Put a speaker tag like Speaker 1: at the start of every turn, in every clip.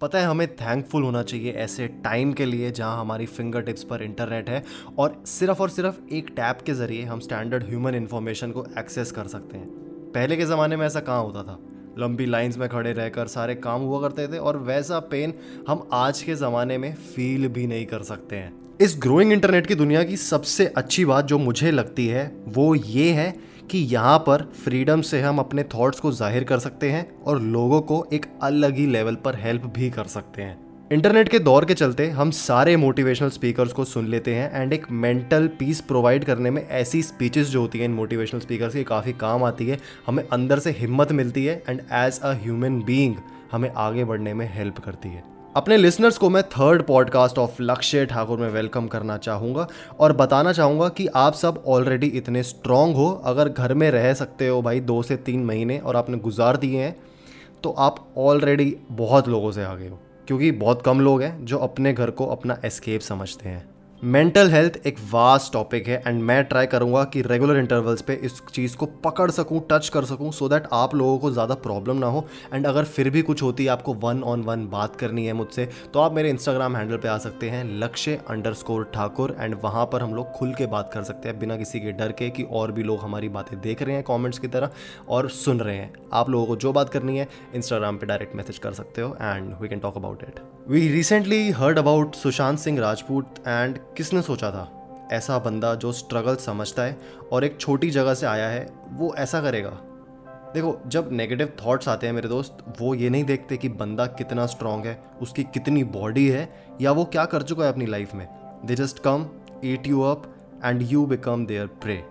Speaker 1: पता है हमें थैंकफुल होना चाहिए ऐसे टाइम के लिए जहाँ हमारी फिंगर टिप्स पर इंटरनेट है और सिर्फ़ और सिर्फ़ एक टैप के ज़रिए हम स्टैंडर्ड ह्यूमन इन्फॉर्मेशन को एक्सेस कर सकते हैं। पहले के ज़माने में ऐसा कहाँ होता था? लंबी लाइंस में खड़े रहकर सारे काम हुआ करते थे और वैसा पेन हम आज के ज़माने में फील भी नहीं कर सकते हैं। इस ग्रोइंग इंटरनेट की दुनिया की सबसे अच्छी बात जो मुझे लगती है वो ये है कि यहाँ पर फ्रीडम से हम अपने थॉट्स को ज़ाहिर कर सकते हैं और लोगों को एक अलग ही लेवल पर हेल्प भी कर सकते हैं। इंटरनेट के दौर के चलते हम सारे मोटिवेशनल स्पीकर्स को सुन लेते हैं एंड एक मेंटल पीस प्रोवाइड करने में ऐसी स्पीचेस जो होती हैं इन मोटिवेशनल स्पीकर्स की, काफ़ी काम आती है, हमें अंदर से हिम्मत मिलती है and as a human being हमें आगे बढ़ने में हेल्प करती है। अपने लिसनर्स को मैं थर्ड पॉडकास्ट ऑफ़ लक्ष्य ठाकुर में वेलकम करना चाहूँगा और बताना चाहूँगा कि आप सब ऑलरेडी इतने स्ट्रांग हो। अगर घर में रह सकते हो भाई दो से तीन महीने और आपने गुजार दिए हैं तो आप ऑलरेडी बहुत लोगों से आगे हो, क्योंकि बहुत कम लोग हैं जो अपने घर को अपना एस्केप समझते हैं। मेंटल हेल्थ एक वास्ट टॉपिक है एंड मैं ट्राई करूँगा कि रेगुलर इंटरवल्स पे इस चीज़ को पकड़ सकूँ टच कर सकूँ सो दैट आप लोगों को ज़्यादा प्रॉब्लम ना हो। एंड अगर फिर भी कुछ होती है, आपको वन ऑन वन बात करनी है मुझसे तो आप मेरे इंस्टाग्राम हैंडल पे आ सकते हैं, लक्ष्य अंडर स्कोर ठाकुर एंड वहाँ पर हम लोग खुल के बात कर सकते हैं, बिना किसी के डर के कि और भी लोग हमारी बातें देख रहे हैं कॉमेंट्स की तरह, और सुन रहे हैं। आप लोगों को जो बात करनी है इंस्टाग्राम पर डायरेक्ट मैसेज कर सकते हो and we can talk about it we recently heard about Sushant Singh Rajput and किसने सोचा था? ऐसा बंदा जो स्ट्रगल समझता है और एक छोटी जगह से आया है, वो ऐसा करेगा। देखो, जब नेगेटिव थॉट्स आते हैं मेरे दोस्त, वो ये नहीं देखते कि बंदा कितना स्ट्रांग है, उसकी कितनी बॉडी है, या वो क्या कर चुका है अपनी लाइफ में। They just come eat you up and you become their prey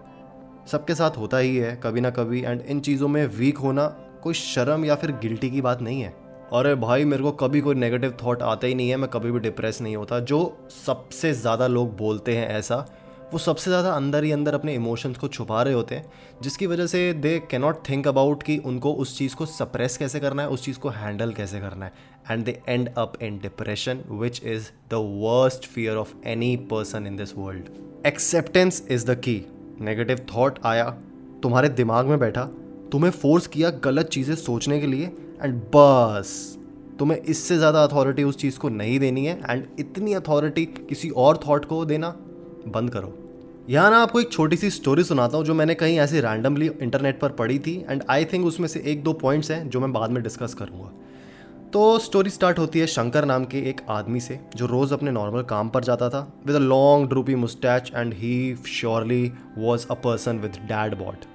Speaker 1: सबके साथ होता ही है, कभी ना कभी एंड इन चीज़ों में वीक होना कोई शर्म या फिर गिल्टी की बात नहीं है। अरे भाई, मेरे को कभी कोई नेगेटिव थॉट आता ही नहीं है, मैं कभी भी डिप्रेस नहीं होता। जो सबसे ज़्यादा लोग बोलते हैं ऐसा, वो सबसे ज़्यादा अंदर ही अंदर अपने इमोशंस को छुपा रहे होते हैं, जिसकी वजह से दे कैनॉट थिंक अबाउट कि उनको उस चीज़ को सप्रेस कैसे करना है, उस चीज़ को हैंडल कैसे करना है। And they end up in depression which is the worst fear of any person in this world acceptance is the key negative thought आया, तुम्हारे दिमाग में बैठा, तुम्हें फोर्स किया गलत चीज़ें सोचने के लिए एंड बस। तुम्हें इससे ज़्यादा अथॉरिटी उस चीज़ को नहीं देनी है एंड इतनी अथॉरिटी किसी और थॉट को देना बंद करो। यहाँ ना आपको एक छोटी सी स्टोरी सुनाता हूँ जो मैंने कहीं ऐसे रैंडमली इंटरनेट पर पढ़ी थी एंड आई थिंक उसमें से एक दो पॉइंट्स हैं जो मैं बाद में डिस्कस करूँगा। तो स्टोरी स्टार्ट होती है शंकर नाम के एक आदमी से जो रोज़ अपने नॉर्मल काम पर जाता था with a long droopy moustache and he surely was a person with dad bod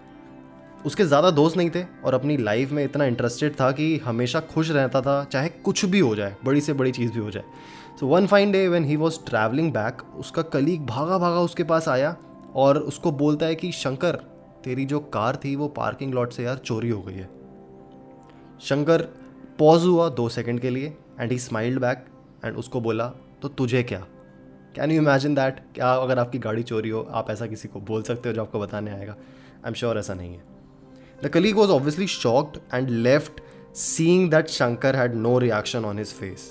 Speaker 1: उसके ज़्यादा दोस्त नहीं थे और अपनी लाइफ में इतना इंटरेस्टेड था कि हमेशा खुश रहता था, चाहे कुछ भी हो जाए, बड़ी से बड़ी चीज़ भी हो जाए। So one fine day when he was travelling back उसका कलीग भागा भागा उसके पास आया और उसको बोलता है कि, शंकर, तेरी जो कार थी वो पार्किंग लॉट से यार चोरी हो गई है। शंकर पॉज हुआ दो सेकंड के लिए and he smiled back and उसको बोला तो तुझे क्या? कैन यू इमेजिन दैट क्या अगर आपकी गाड़ी चोरी हो, आप ऐसा किसी को बोल सकते हो जो आपको बताने आएगा? आई एम श्योर ऐसा नहीं है। The colleague was obviously shocked and left, seeing that Shankar had no reaction on his face.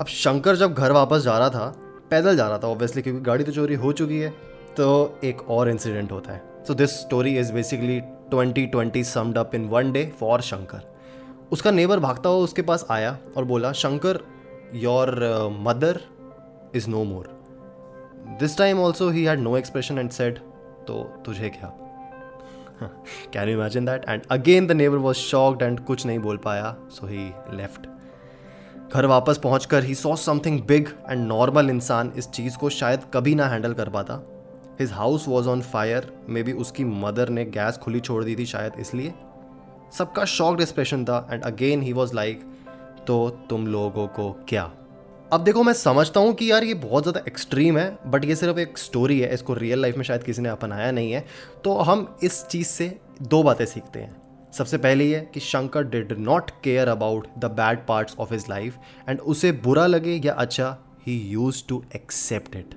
Speaker 1: अब शंकर जब घर वापस जा रहा था पैदल जा रहा था ऑब्वियसली क्योंकि गाड़ी तो चोरी हो चुकी है तो एक और इंसिडेंट होता है। So this story is basically 2020 summed up in one day for Shankar उसका नेबर भागता हुआ उसके पास आया और बोला Shankar your mother is no more this time also he had no expression and said तो तुझे क्या? Can you imagine that and again the neighbour was shocked and कुछ नहीं बोल पाया सो ही लेफ़्ट घर वापस पहुँच कर he saw something big and normal इंसान इस चीज़ को शायद कभी ना हैंडल कर पाता। His house was on fire maybe उसकी मदर ने गैस खुली छोड़ दी थी शायद इसलिए। सबका शॉक्ड एक्सप्रेशन था and again he was like तो तुम लोगों को क्या अब देखो, मैं समझता हूँ कि यार ये बहुत ज़्यादा एक्सट्रीम है बट ये सिर्फ़ एक स्टोरी है, इसको रियल लाइफ में शायद किसी ने अपनाया नहीं है। तो हम इस चीज़ से दो बातें सीखते हैं। सबसे पहले ये कि Shankar did not care about the bad parts of his life and उसे बुरा लगे या अच्छा he used to accept it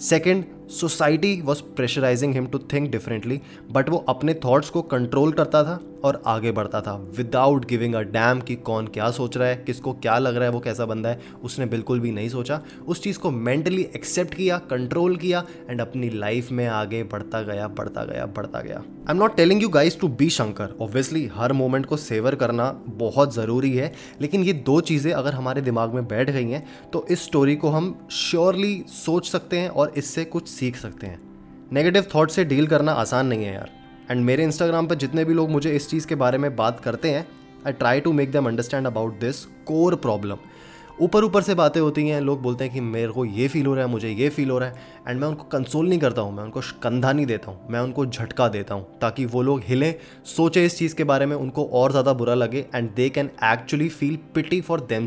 Speaker 1: second society was pressurising him to think differently but वो अपने थाट्स को कंट्रोल करता था और आगे बढ़ता था। विदाउट गिविंग अ डैम कि कौन क्या सोच रहा है, किसको क्या लग रहा है, वो कैसा बंदा है, उसने बिल्कुल भी नहीं सोचा। उस चीज़ को मेंटली एक्सेप्ट किया कंट्रोल किया एंड अपनी लाइफ में आगे बढ़ता गया बढ़ता गया बढ़ता गया। I am not telling you guys to be Shankar obviously her moment को सेवर करना बहुत ज़रूरी है, लेकिन ये दो चीज़ें अगर हमारे दिमाग में बैठ गई हैं तो इस स्टोरी को हम श्योरली सोच सकते हैं और इससे कुछ सीख सकते हैं। नेगेटिव थॉट से डील करना आसान नहीं है यार। एंड मेरे इंस्टाग्राम पर जितने भी लोग मुझे इस चीज़ के बारे में बात करते हैं I try to make them understand about this core problem ऊपर ऊपर से बातें होती हैं, लोग बोलते हैं कि मेरे को ये फील हो रहा है, मुझे ये फील हो रहा है एंड मैं उनको कंसोल नहीं करता हूँ, मैं उनको कंधा नहीं देता हूँ, मैं उनको झटका देता हूँ, ताकि वो लोग हिलें, सोचे इस चीज़ के बारे में, उनको और ज़्यादा बुरा लगे and they can actually feel pity for them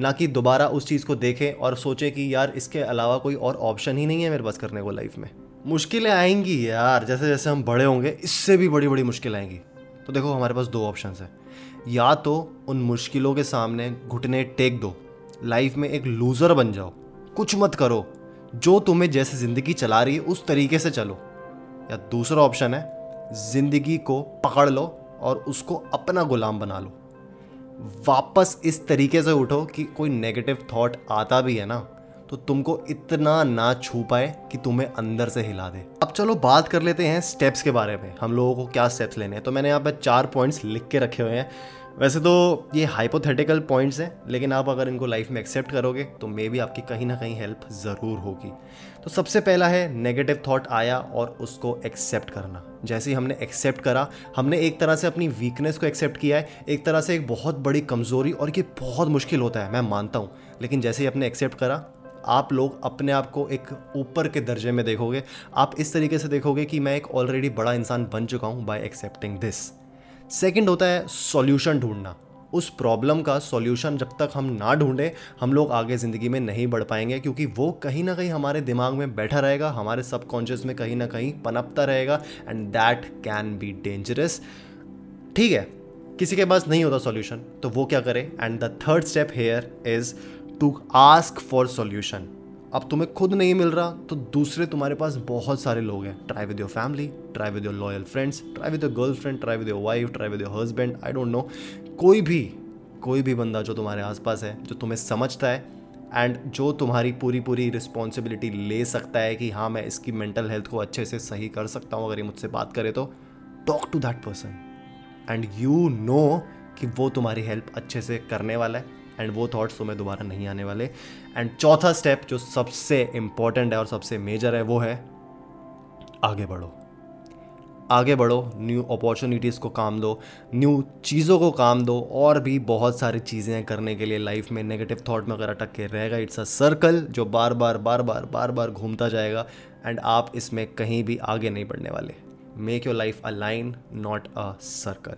Speaker 1: ना कि दोबारा उस चीज़ को देखें और सोचें कि यार इसके अलावा कोई और ऑप्शन ही नहीं है मेरे पास करने को लाइफ में। मुश्किलें आएँगी यार, जैसे जैसे हम बड़े होंगे, इससे भी बड़ी बड़ी मुश्किल आएँगी। तो देखो, हमारे पास दो ऑप्शन है। या तो उन मुश्किलों के सामने घुटने टेक दो लाइफ में एक लूज़र बन जाओ। कुछ मत करो। जो तुम्हें जैसे ज़िंदगी चला रही है, उस तरीके से चलो। या दूसरा ऑप्शन है, ज़िंदगी को पकड़ लो और उसको अपना गुलाम बना लो। वापस इस तरीके से उठो कि कोई नेगेटिव थॉट आता भी है ना तो तुमको इतना ना छू पाए कि तुम्हें अंदर से हिला दे। अब चलो बात कर लेते हैं स्टेप्स के बारे में। हम लोगों को क्या स्टेप्स लेने हैं? तो मैंने यहाँ पे चार पॉइंट्स लिख के रखे हुए हैं। वैसे तो ये हाइपोथेटिकल पॉइंट्स हैं, लेकिन आप अगर इनको लाइफ में एक्सेप्ट करोगे तो मे भी आपकी कहीं ना कहीं हेल्प ज़रूर होगी। तो सबसे पहला है नेगेटिव थॉट आया और उसको एक्सेप्ट करना। जैसे ही हमने एक्सेप्ट करा, हमने एक तरह से अपनी वीकनेस को एक्सेप्ट किया है, एक तरह से एक बहुत बड़ी कमज़ोरी, और ये बहुत मुश्किल होता है, मैं मानता हूँ। लेकिन जैसे ही आपने एक्सेप्ट करा, आप लोग अपने आप को एक ऊपर के दर्जे में देखोगे। आप इस तरीके से देखोगे कि मैं एक ऑलरेडी बड़ा इंसान बन चुका हूँ बाय एक्सेप्टिंग दिस सेकेंड होता है सॉल्यूशन ढूंढना। उस प्रॉब्लम का सॉल्यूशन जब तक हम ना ढूंढें, हम लोग आगे ज़िंदगी में नहीं बढ़ पाएँगे, क्योंकि वो कहीं ना कहीं हमारे दिमाग में बैठा रहेगा, हमारे सबकॉन्शियस में कहीं ना कहीं पनपता रहेगा and that can be dangerous ठीक है, किसी के पास नहीं होता सॉल्यूशन तो वो क्या करे? And the third step here is to ask for solution अब तुम्हें खुद नहीं मिल रहा तो दूसरे तुम्हारे पास बहुत सारे लोग हैं। Try with your family try with your loyal friends try with your girlfriend try with your wife try with your husband I don't know कोई भी कोई भी बंदा जो तुम्हारे आसपास है, जो तुम्हें समझता है एंड जो तुम्हारी पूरी पूरी रिस्पॉन्सिबिलिटी ले सकता है कि हाँ मैं इसकी मेंटल हेल्थ को अच्छे से सही कर सकता हूँ, अगर ये मुझसे बात करे तो talk to that person and you know कि वो तुम्हारी हेल्प अच्छे से करने वाला है। एंड वो थॉट्स तुम्हें दोबारा नहीं आने वाले। एंड चौथा स्टेप जो सबसे इंपॉर्टेंट है और सबसे मेजर है वो है, आगे बढ़ो। आगे बढ़ो न्यू अपॉर्चुनिटीज़ को काम दो न्यू चीज़ों को काम दो, और भी बहुत सारी चीज़ें करने के लिए लाइफ में नेगेटिव थॉट में अगर अटक के रहेगा इट्स अ सर्कल जो बार बार बार बार बार बार घूमता जाएगा एंड आप इसमें कहीं भी आगे नहीं बढ़ने वाले। Make your life a line not a circle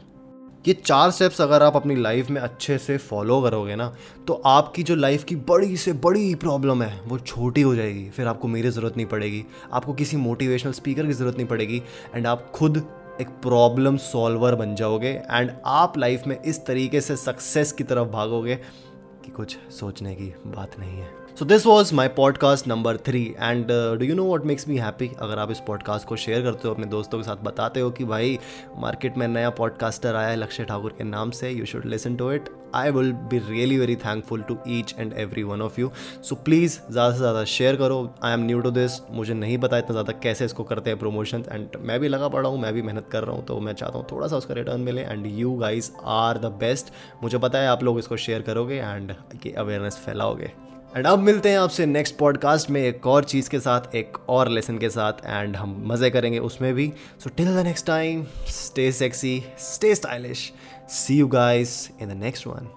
Speaker 1: ये चार स्टेप्स अगर आप अपनी लाइफ में अच्छे से फॉलो करोगे ना तो आपकी जो लाइफ की बड़ी से बड़ी प्रॉब्लम है, वो छोटी हो जाएगी। फिर आपको मेरी ज़रूरत नहीं पड़ेगी, आपको किसी मोटिवेशनल स्पीकर की ज़रूरत नहीं पड़ेगी एंड आप खुद एक प्रॉब्लम सॉल्वर बन जाओगे एंड आप लाइफ में इस तरीके से सक्सेस की तरफ़ भागोगे कि कुछ सोचने की बात नहीं है। So this was my podcast number three and do you know what makes me happy अगर आप इस पॉडकास्ट को शेयर करते हो, अपने दोस्तों के साथ बताते हो कि भाई मार्केट में नया पॉडकास्टर आया है लक्ष्य ठाकुर के नाम से you should listen to it I will be really very thankful to each and every one of you so please ज़्यादा से ज़्यादा शेयर करो. I am new to this मुझे नहीं पता इतना ज़्यादा कैसे इसको करते हैं प्रमोशन एंड मैं भी लगा पड़ा हूँ, मैं भी मेहनत कर रहा हूँ तो मैं चाहता हूँ थोड़ा सा उसका रिटर्न मिले. And you guys are the best मुझे पता है आप लोग इसको शेयर करोगे एंड अवेयरनेस फैलाओगे. एंड अब मिलते हैं आपसे नेक्स्ट पॉडकास्ट में एक और चीज़ के साथ, एक और लेसन के साथ एंड हम मज़े करेंगे उसमें भी। So till the next time stay sexy stay stylish see you guys in the next one